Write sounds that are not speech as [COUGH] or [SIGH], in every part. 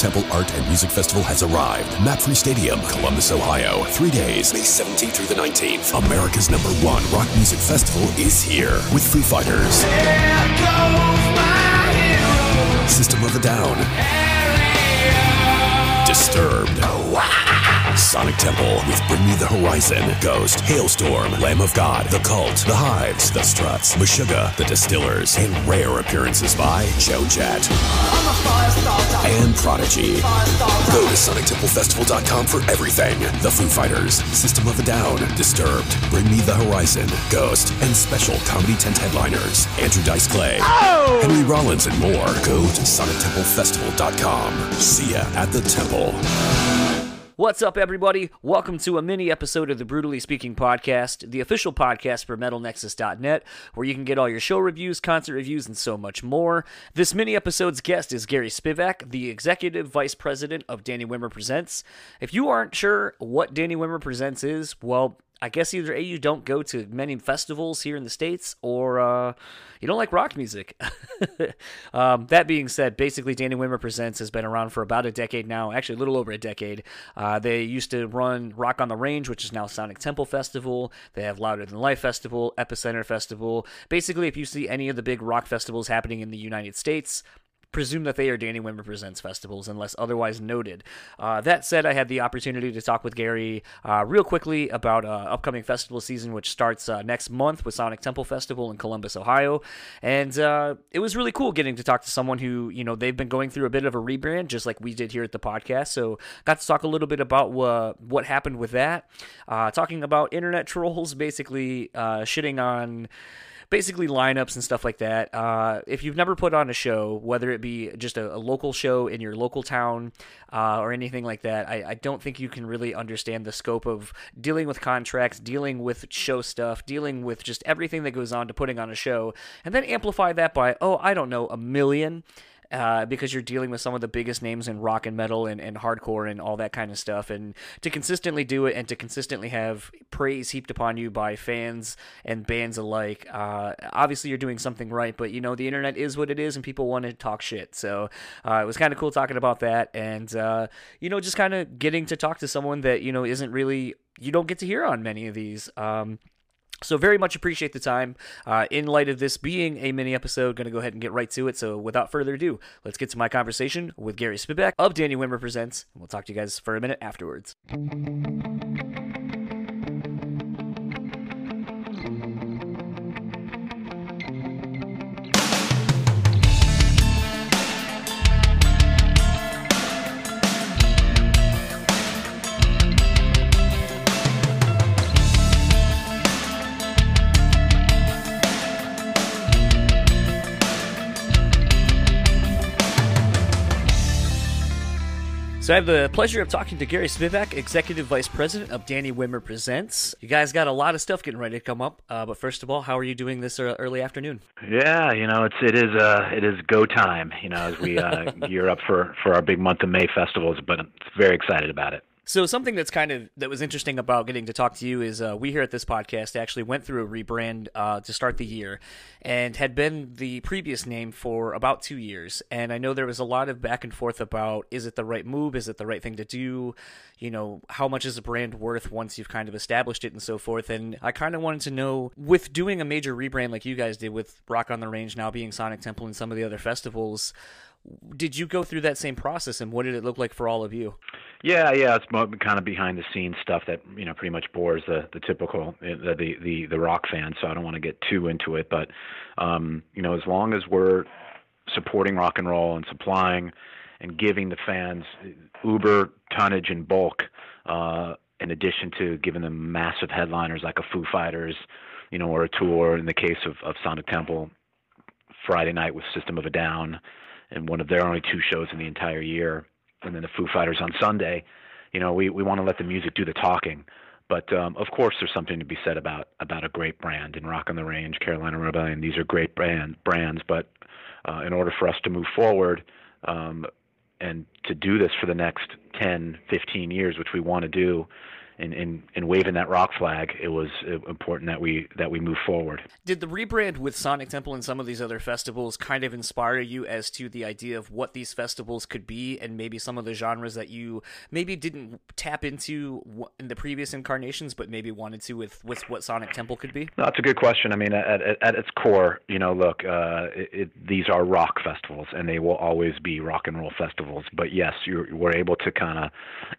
Temple Art and Music Festival has arrived. Mapfre Stadium, Columbus, Ohio. Three days, May 17th through the 19th. America's number one rock music festival is here with Foo Fighters, System of a Down, Disturbed. Sonic Temple with Bring Me the Horizon, Ghost, Halestorm, Lamb of God, The Cult, The Hives, The Struts, Meshuggah, The Distillers, and rare appearances by Joan Jett and Prodigy. Go to SonicTempleFestival.com for everything. The Foo Fighters, System of a Down, Disturbed, Bring Me the Horizon, Ghost, and special comedy tent headliners Andrew Dice Clay, oh! Henry Rollins, and more. Go to SonicTempleFestival.com. See ya at the temple. What's up, everybody? Welcome to a mini episode of the Brutally Speaking Podcast, the official podcast for MetalNexus.net, where you can get all your show reviews, concert reviews, and so much more. This mini episode's guest is Gary Spivack, the Executive Vice President of Danny Wimmer Presents. If you aren't sure what Danny Wimmer Presents is, well, I guess either A, you don't go to many festivals here in the States, or uh, you don't like rock music. [LAUGHS] um, that being said, basically, Danny Wimmer Presents has been around for about a decade now, actually, a little over a decade. Uh, they used to run Rock on the Range, which is now Sonic Temple Festival. They have Louder Than Life Festival, Epicenter Festival. Basically, if you see any of the big rock festivals happening in the United States, presume that they are Danny Wimmer Presents festivals unless otherwise noted. Uh, that said, I had the opportunity to talk with Gary uh, real quickly about uh, upcoming festival season, which starts uh, next month with Sonic Temple Festival in Columbus, Ohio. And uh, it was really cool getting to talk to someone who, you know, they've been going through a bit of a rebrand, just like we did here at the podcast. So got to talk a little bit about what happened with that, uh, talking about internet trolls, basically shitting on basically lineups and stuff like that. Uh, if you've never put on a show, whether it be just a, a local show in your local town uh, or anything like that, I, I, don't think you can really understand the scope of dealing with contracts, dealing with show stuff, dealing with just everything that goes on to putting on a show, and then amplify that by, oh, I don't know, a million uh, because you're dealing with some of the biggest names in rock and metal and, and hardcore and all that kind of stuff. And to consistently do it and to consistently have praise heaped upon you by fans and bands alike, uh, obviously you're doing something right. But you know the internet is what it is, and people want to talk shit. So uh, it was kind of cool talking about that, and uh, you know just kind of getting to talk to someone that you know isn't really you don't get to hear on many of these. Um, so very much appreciate the time. Uh, in light of this being a mini episode, going to go ahead and get right to it. So without further ado, let's get to my conversation with Gary Spivack of Danny Wimmer Presents. and We'll talk to you guys for a minute afterwards. So I have the pleasure of talking to Gary Spivack, Executive Vice President of Danny Wimmer Presents. You guys got a lot of stuff getting ready to come up, uh, but first of all, how are you doing this uh, early afternoon? Yeah, you know, it's it is uh it is go time. You know, as we uh, [LAUGHS] gear up for for our big month of May festivals, but I'm very excited about it. So something that's kind of that was interesting about getting to talk to you is uh, we here at this podcast actually went through a rebrand uh, to start the year, and had been the previous name for about two years. And I know there was a lot of back and forth about is it the right move, is it the right thing to do, you know, how much is a brand worth once you've kind of established it and so forth. And I kind of wanted to know with doing a major rebrand like you guys did with Rock on the Range now being Sonic Temple and some of the other festivals did you go through that same process and what did it look like for all of you? Yeah yeah it's kind of behind the scenes stuff that you know pretty much bores the the typical eh, the the the, rock fan so i don't want to get too into it but um you know as long as we're supporting rock and roll and supplying and giving the fans uber tonnage in bulk uh in addition to giving them massive headliners like a foo fighters you know or a tour in the case of of sonic temple friday night with system of a down and one of their only two shows in the entire year, and then the Foo Fighters on Sunday. You know, we we want to let the music do the talking. But um, of course, there's something to be said about about a great brand in Rock on the Range, Carolina Rebellion. These are great brand brands, but uh, in order for us to move forward um, and to do this for the next 10, 15 years, which we want to do, in, in, in waving that rock flag, it was important that we that we move forward. Did the rebrand with Sonic Temple and some of these other festivals kind of inspire you as to the idea of what these festivals could be, and maybe some of the genres that you maybe didn't tap into in the previous incarnations, but maybe wanted to with with what Sonic Temple could be? No, that's a good question. I mean, at, at, at its core, you know, look, uh, it, it, these are rock festivals, and they will always be rock and roll festivals. But yes, you're, we're able to kind of,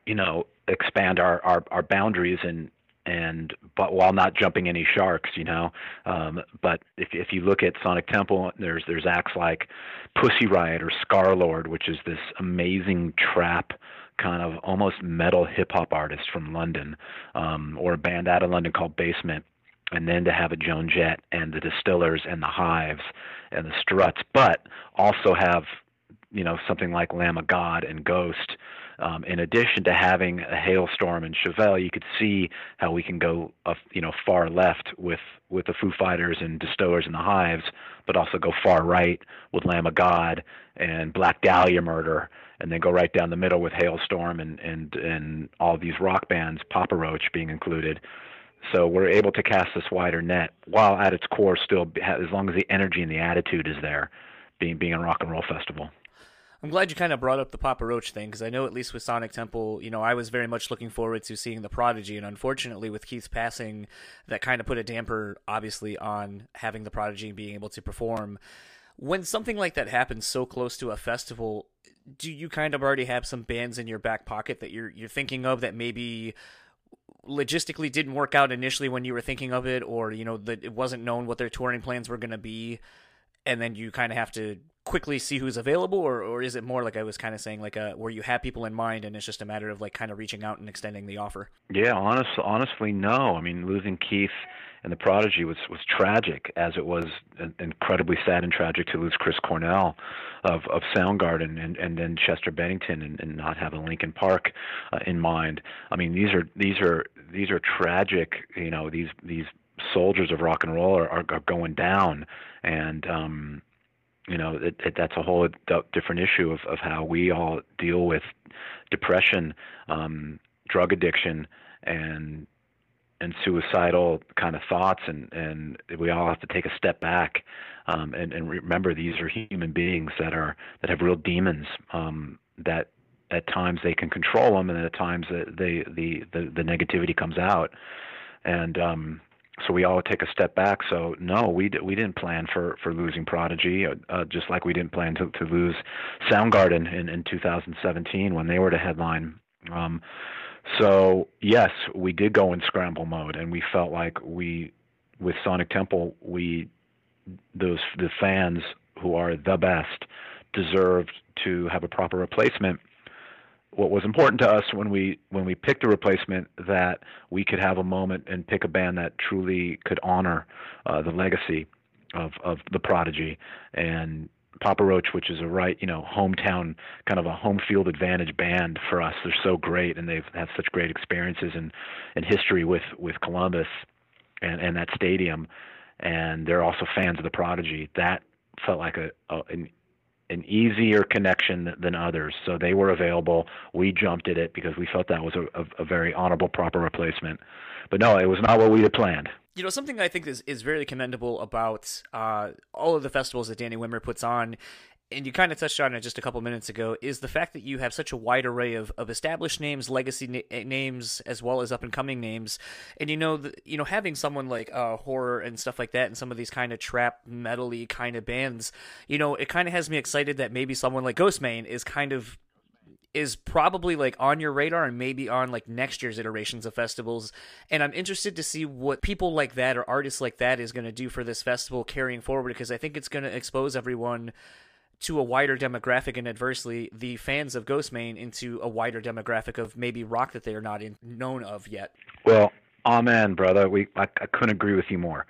you know, expand our, our, our boundaries and and but while not jumping any sharks, you know. Um, but if if you look at Sonic Temple, there's there's acts like Pussy Riot or Scarlxrd, which is this amazing trap kind of almost metal hip hop artist from London, um, or a band out of London called Basement, and then to have a Joan Jett and the Distillers and the Hives and the Struts, but also have you know something like Lamb of God and Ghost um, in addition to having a Halestorm and Chevelle, you could see how we can go, uh, you know, far left with with the Foo Fighters and Distillers and the Hives, but also go far right with Lamb of God and Black Dahlia Murder, and then go right down the middle with Halestorm and and and all these rock bands, Papa Roach being included. So we're able to cast this wider net while at its core still, as long as the energy and the attitude is there, being being a rock and roll festival. I'm glad you kind of brought up the Papa Roach thing because I know at least with Sonic Temple, you know, I was very much looking forward to seeing the Prodigy, and unfortunately with Keith's passing, that kind of put a damper, obviously, on having the Prodigy and being able to perform. When something like that happens so close to a festival, do you kind of already have some bands in your back pocket that you're you're thinking of that maybe logistically didn't work out initially when you were thinking of it, or you know that it wasn't known what their touring plans were going to be? And then you kind of have to quickly see who's available or, or is it more like i was kind of saying like a, uh, where you have people in mind and it's just a matter of like kind of reaching out and extending the offer? Yeah honest, honestly no. I mean losing keith and the prodigy was was tragic as it was incredibly sad and tragic to lose chris cornell of of soundgarden and and then chester bennington and, and not having linkin park uh, in mind. I mean these are these are these are tragic you know these these soldiers of rock and roll are, are, are going down. And um you know it, it, that's a whole different issue of, of how we all deal with depression, um, drug addiction, and and suicidal kind of thoughts, and and we all have to take a step back um, and and remember these are human beings that are that have real demons um, that at times they can control them, and at times the the the negativity comes out, and um, so we all take a step back. So no, we d- we didn't plan for for losing Prodigy, uh, uh, just like we didn't plan to to lose Soundgarden in in 2017 when they were to headline. Um, so yes, we did go in scramble mode, and we felt like we with Sonic Temple we those the fans who are the best deserved to have a proper replacement what was important to us when we when we picked a replacement that we could have a moment and pick a band that truly could honor uh, the legacy of of the prodigy and Papa Roach, which is a right, you know, hometown kind of a home field advantage band for us. They're so great, and they've had such great experiences and and history with with Columbus and and that stadium, and they're also fans of the Prodigy. That felt like a, a an an easier connection than others. So they were available. We jumped at it because we felt that was a, a, a very honorable, proper replacement. But no, it was not what we had planned. You know, something I think is, is very commendable about uh, all of the festivals that Danny Wimmer puts on and you kind of touched on it just a couple minutes ago, is the fact that you have such a wide array of, of established names, legacy na- eh, names, as well as up and coming names, and you know, the, you know, having someone like uh, HO99O9 and stuff like that, and some of these kind of trap metally kind of bands, you know, it kind of has me excited that maybe someone like Ghostemane is kind of is probably like on your radar and maybe on like next year's iterations of festivals. And i'm interested to see what people like that or artists like that is going to do for this festival carrying forward because i think it's going to expose everyone to a wider demographic and adversely the fans of Ghostemane into a wider demographic of maybe rock that they are not in, known of yet. Well, amen, brother. We I, I couldn't agree with you more.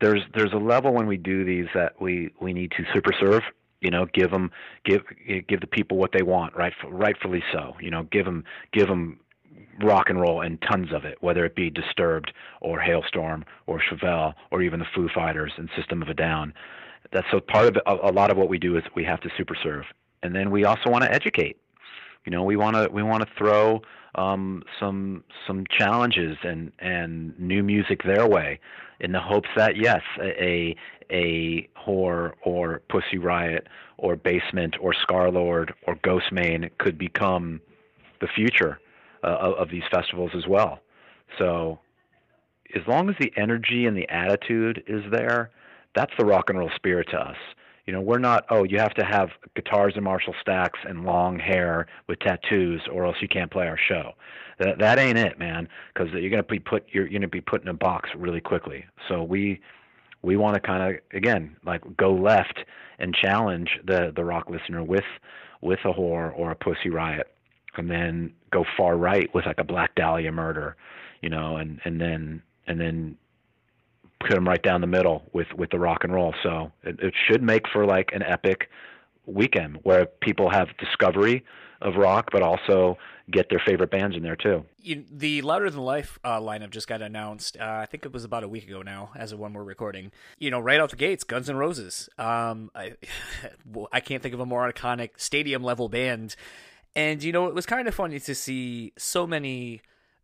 There's there's a level when we do these that we we need to super serve. You know, give them give give the people what they want, right? Rightfully so. You know, give them give them rock and roll and tons of it, whether it be Disturbed or Halestorm or Chevelle or even the Foo Fighters and System of a Down that's so part of a, a lot of what we do is we have to super serve, and then we also want to educate. You know, we want to we want to throw um, some some challenges and and new music their way, in the hopes that yes, a a HO99O9 or Pussy Riot or Basement or Scarlxrd or Ghostemane could become the future uh, of, of these festivals as well. So as long as the energy and the attitude is there, that's the rock and roll spirit to us. You know, we're not, oh, you have to have guitars and Marshall stacks and long hair with tattoos or else you can't play our show. That that ain't it, man, cuz you're going to be put you're going to be put in a box really quickly. So we we want to kind of again, like go left and challenge the the rock listener with with a HO99O9 or a pussy riot and then go far right with like a Black Dahlia murder, you know, and and then and then put them right down the middle with with the rock and roll. So it, it should make for like an epic weekend where people have discovery of rock, but also get their favorite bands in there too. You, the Louder Than Life uh, lineup just got announced. Uh, I think it was about a week ago now, as of when we're recording. You know, right out the gates, Guns N' Roses. Um, I, [LAUGHS] I can't think of a more iconic stadium level band. And you know, it was kind of funny to see so many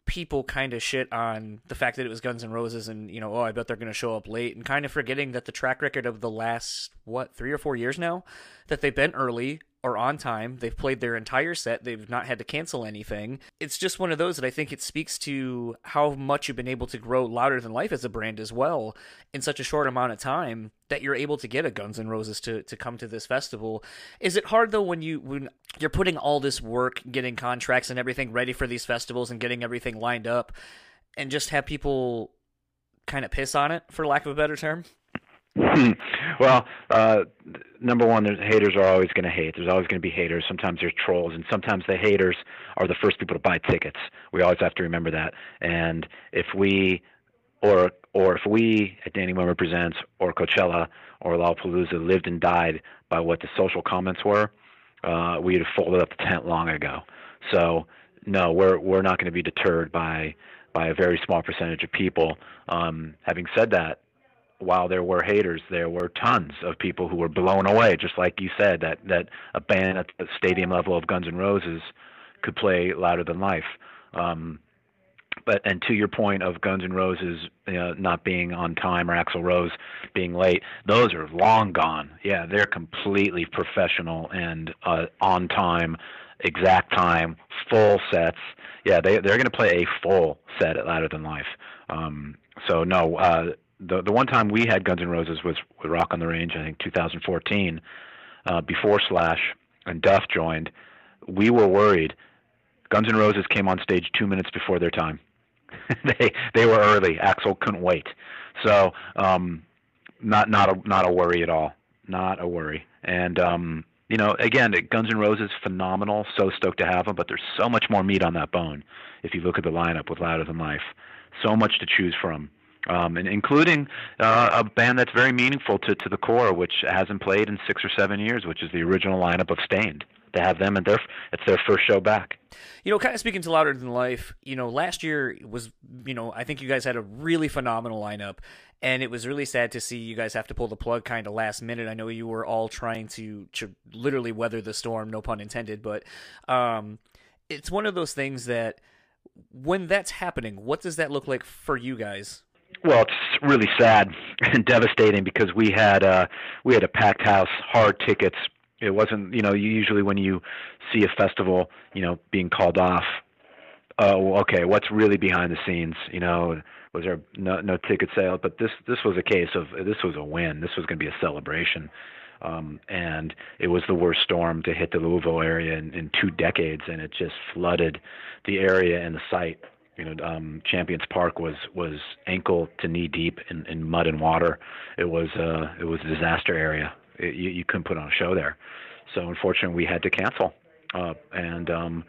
people kind of shit on the fact that it was Guns N' Roses and, you know, oh, I bet they're going to show up late and kind of forgetting that the track record of the last, what, three or four years now, that they've been early or on time. They've played their entire set. They've not had to cancel anything. It's just one of those that I think it speaks to how much you've been able to grow louder than life as a brand as well in such a short amount of time that you're able to get a Guns N' Roses to, to come to this festival. Is it hard though when you when you're putting all this work, getting contracts and everything ready for these festivals and getting everything lined up and just have people kind of piss on it for lack of a better term? [LAUGHS] well, uh, number one, there's haters are always going to hate. There's always going to be haters. Sometimes there's trolls, and sometimes the haters are the first people to buy tickets. We always have to remember that. And if we, or or if we at Danny Wimmer Presents or Coachella or Lollapalooza lived and died by what the social comments were, uh, we'd have folded up the tent long ago. So no, we're we're not going to be deterred by by a very small percentage of people. Um, having said that, while there were haters, there were tons of people who were blown away, just like you said, that that a band at the stadium level of Guns N' Roses could play louder than life. Um, but and to your point of Guns N' Roses you know, not being on time or Axl Rose being late, those are long gone. Yeah, they're completely professional and uh, on time, exact time, full sets. Yeah, they they're going to play a full set at Louder Than Life. Um, so no, uh, the the one time we had Guns N' Roses was with Rock on the Range, I think 2014, uh, before Slash and Duff joined. We were worried. Guns N' Roses came on stage two minutes before their time. [LAUGHS] they they were early. Axl couldn't wait, so um, not not a not a worry at all. Not a worry. And um, you know, again, Guns N' Roses phenomenal. So stoked to have them, but there's so much more meat on that bone. If you look at the lineup with Louder Than Life, so much to choose from um, and including uh, a band that's very meaningful to, to the core, which hasn't played in six or seven years, which is the original lineup of Staind. To have them and their it's their first show back. You know, kind of speaking to louder than life. You know, last year was you know I think you guys had a really phenomenal lineup, and it was really sad to see you guys have to pull the plug kind of last minute. I know you were all trying to, to literally weather the storm, no pun intended, but um, it's one of those things that when that's happening, what does that look like for you guys? Well, it's really sad [LAUGHS] and devastating because we had uh, we had a packed house, hard tickets. It wasn't, you know, usually when you see a festival, you know, being called off. Oh, okay, what's really behind the scenes? You know, was there no, no ticket sale? But this this was a case of this was a win. This was going to be a celebration. Um, and it was the worst storm to hit the Louisville area in, in two decades, and it just flooded the area and the site you know, um, Champions Park was was ankle to knee deep in, in mud and water. It was uh, it was a disaster area. It, you, you couldn't put on a show there. So unfortunately, we had to cancel. Uh, and um,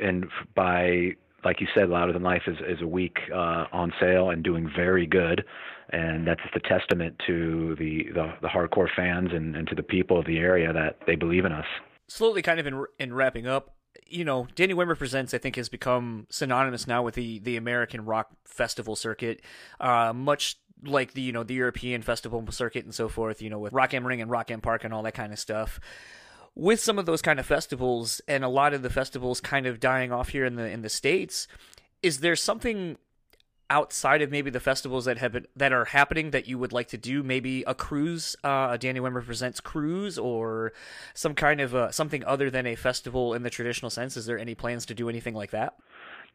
and by like you said, Louder Than Life is is a week uh, on sale and doing very good. And that's just a testament to the, the, the hardcore fans and, and to the people of the area that they believe in us slowly kind of in, in wrapping up you know, Danny Wimmer Presents, I think, has become synonymous now with the, the American rock festival circuit, uh, much like the, you know, the European festival circuit and so forth, you know, with Rock am Ring and Rock am Park and all that kind of stuff. with some of those kind of festivals and a lot of the festivals kind of dying off here in the in the states, is there something outside of maybe the festivals that have been, that are happening that you would like to do? Maybe a cruise, uh, a Danny Wimmer presents cruise, or some kind of uh, something other than a festival in the traditional sense. Is there any plans to do anything like that?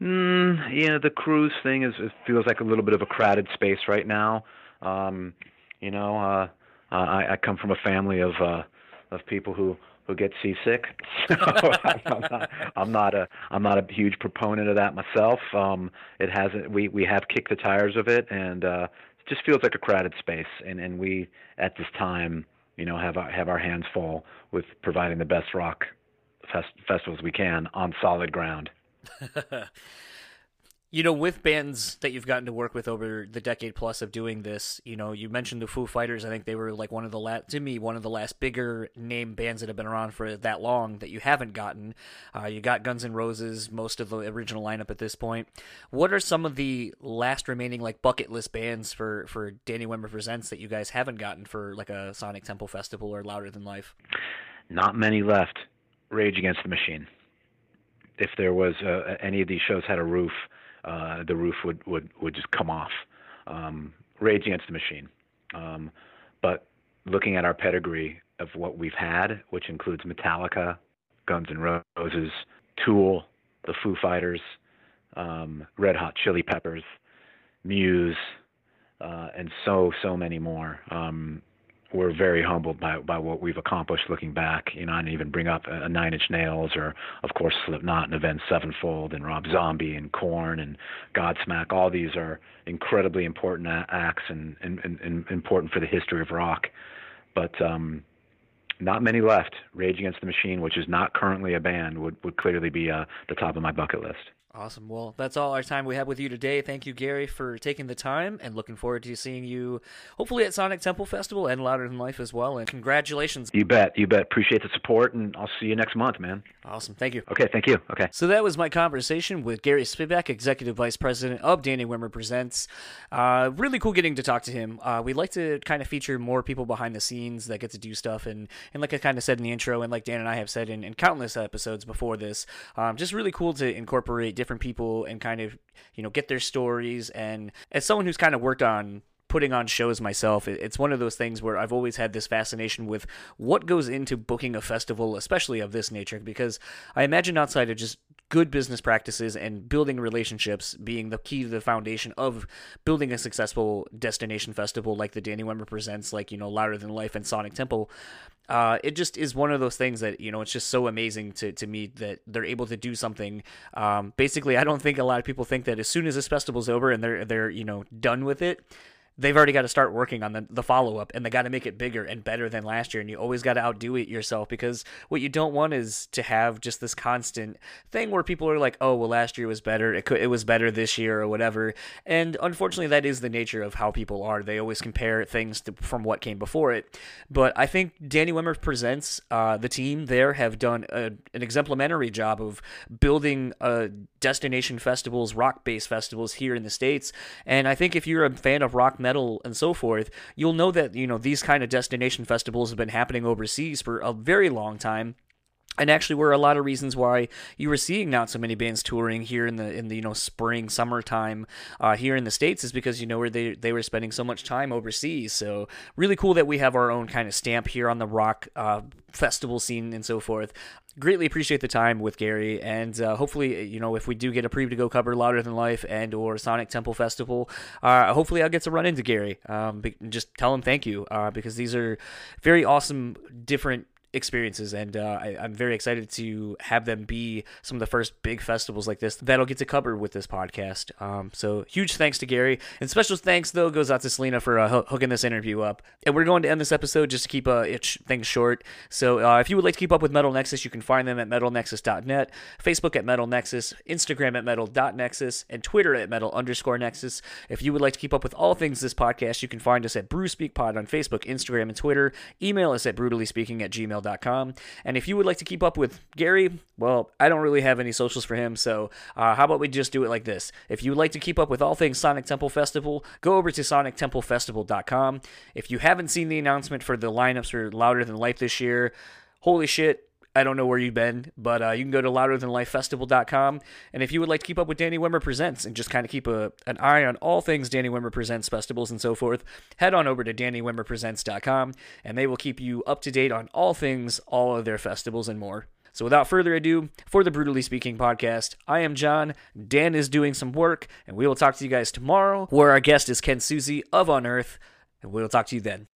Mm, yeah, the cruise thing is it feels like a little bit of a crowded space right now. Um, you know, uh, I, I come from a family of uh, of people who who get seasick. [LAUGHS] So [LAUGHS] I'm not, I'm not a I'm not a huge proponent of that myself. Um, it hasn't we we have kicked the tires of it, and uh, it just feels like a crowded space. And and we at this time, you know, have our, have our hands full with providing the best rock fest- festivals we can on solid ground. [LAUGHS] you know, with bands that you've gotten to work with over the decade plus of doing this, you know, you mentioned the Foo Fighters. I think they were like one of the last, to me, one of the last bigger name bands that have been around for that long that you haven't gotten. Uh, you got Guns N' Roses, most of the original lineup at this point. What are some of the last remaining like bucket list bands for for Danny Wimmer Presents that you guys haven't gotten for like a Sonic Temple Festival or Louder Than Life? Not many left. Rage Against the Machine. If there was uh, any of these shows had a roof uh, the roof would, would, would just come off. Um, Rage Against the Machine. Um, but looking at our pedigree of what we've had, which includes Metallica, Guns N' Roses, Tool, the Foo Fighters, um, Red Hot Chili Peppers, Muse, uh, and so so many more. Um, we're very humbled by by what we've accomplished looking back. You know, I didn't even bring up a, Nine Inch Nails or, of course, Slipknot and Avenged Sevenfold and Rob Zombie and Korn and Godsmack. All these are incredibly important acts and, and, and, and important for the history of rock. But um, not many left. Rage Against the Machine, which is not currently a band, would, would clearly be uh, the top of my bucket list. Awesome. Well, that's all our time we have with you today. Thank you, Gary, for taking the time and looking forward to seeing you hopefully at Sonic Temple Festival and Louder Than Life as well. And congratulations. You bet. You bet. Appreciate the support, and I'll see you next month, man. Awesome. Thank you. Okay. Thank you. Okay. So that was my conversation with Gary Spivack, Executive Vice President of Danny Wimmer Presents. Uh, really cool getting to talk to him. Uh, we like to kind of feature more people behind the scenes that get to do stuff. And, and like I kind of said in the intro, and like Dan and I have said in, in countless episodes before this, um, just really cool to incorporate different people and kind of you know get their stories. And as someone who's kind of worked on putting on shows myself, it's one of those things where I've always had this fascination with what goes into booking a festival, especially of this nature, because I imagine outside of just good business practices and building relationships being the key to the foundation of building a successful destination festival like the Danny Wimmer presents, like, you know, Louder Than Life and Sonic Temple. Uh, it just is one of those things that, you know, it's just so amazing to, to me that they're able to do something. Um, basically, I don't think a lot of people think that as soon as this festival's over and they're, they're, you know, done with it, they've already got to start working on the, the follow up and they got to make it bigger and better than last year. And you always got to outdo it yourself because what you don't want is to have just this constant thing where people are like, oh, well, last year was better. It, could, it was better this year or whatever. And unfortunately, that is the nature of how people are. They always compare things to, from what came before it. But I think Danny Wimmer Presents, uh, the team there have done a, an exemplary job of building a destination festivals, rock based festivals here in the States. And I think if you're a fan of rock metal and so forth, you'll know that, you know, these kind of destination festivals have been happening overseas for a very long time and actually were a lot of reasons why you were seeing not so many bands touring here in the in the you know spring summertime uh, here in the states is because you know where they they were spending so much time overseas so really cool that we have our own kind of stamp here on the rock uh, festival scene and so forth greatly appreciate the time with Gary, and uh, hopefully, you know, if we do get a preview to go cover Louder Than Life and or Sonic Temple Festival, uh, hopefully I'll get to run into Gary. Um, just tell him thank you uh, because these are very awesome, different experiences, and uh, I, am very excited to have them be some of the first big festivals like this that'll get to cover with this podcast. Um, so huge thanks to Gary, and special thanks though goes out to Selena for uh, hooking this interview up. And we're going to end this episode just to keep uh, things short. So uh, if you would like to keep up with Metal Nexus, you can find them at metalnexus.net, Facebook at Metal Nexus, Instagram at metal.nexus, and Twitter at metal underscore nexus. If you would like to keep up with all things this podcast, you can find us at Brew on Facebook, Instagram, and Twitter. Email us at brutallyspeaking at gmail gmail.com. And if you would like to keep up with Gary, well, I don't really have any socials for him, so uh, how about we just do it like this? If you would like to keep up with all things Sonic Temple Festival, go over to sonictemplefestival.com. If you haven't seen the announcement for the lineups for Louder Than Life this year, holy shit, I don't know where you've been, but uh, you can go to louderthanlifefestival.com. And if you would like to keep up with Danny Wimmer Presents and just kind of keep a, an eye on all things Danny Wimmer Presents festivals and so forth, head on over to DannyWimmerPresents.com and they will keep you up to date on all things, all of their festivals and more. So without further ado, for the Brutally Speaking podcast, I am John. Dan is doing some work, and we will talk to you guys tomorrow, where our guest is Ken Susie of On Earth, and we will talk to you then.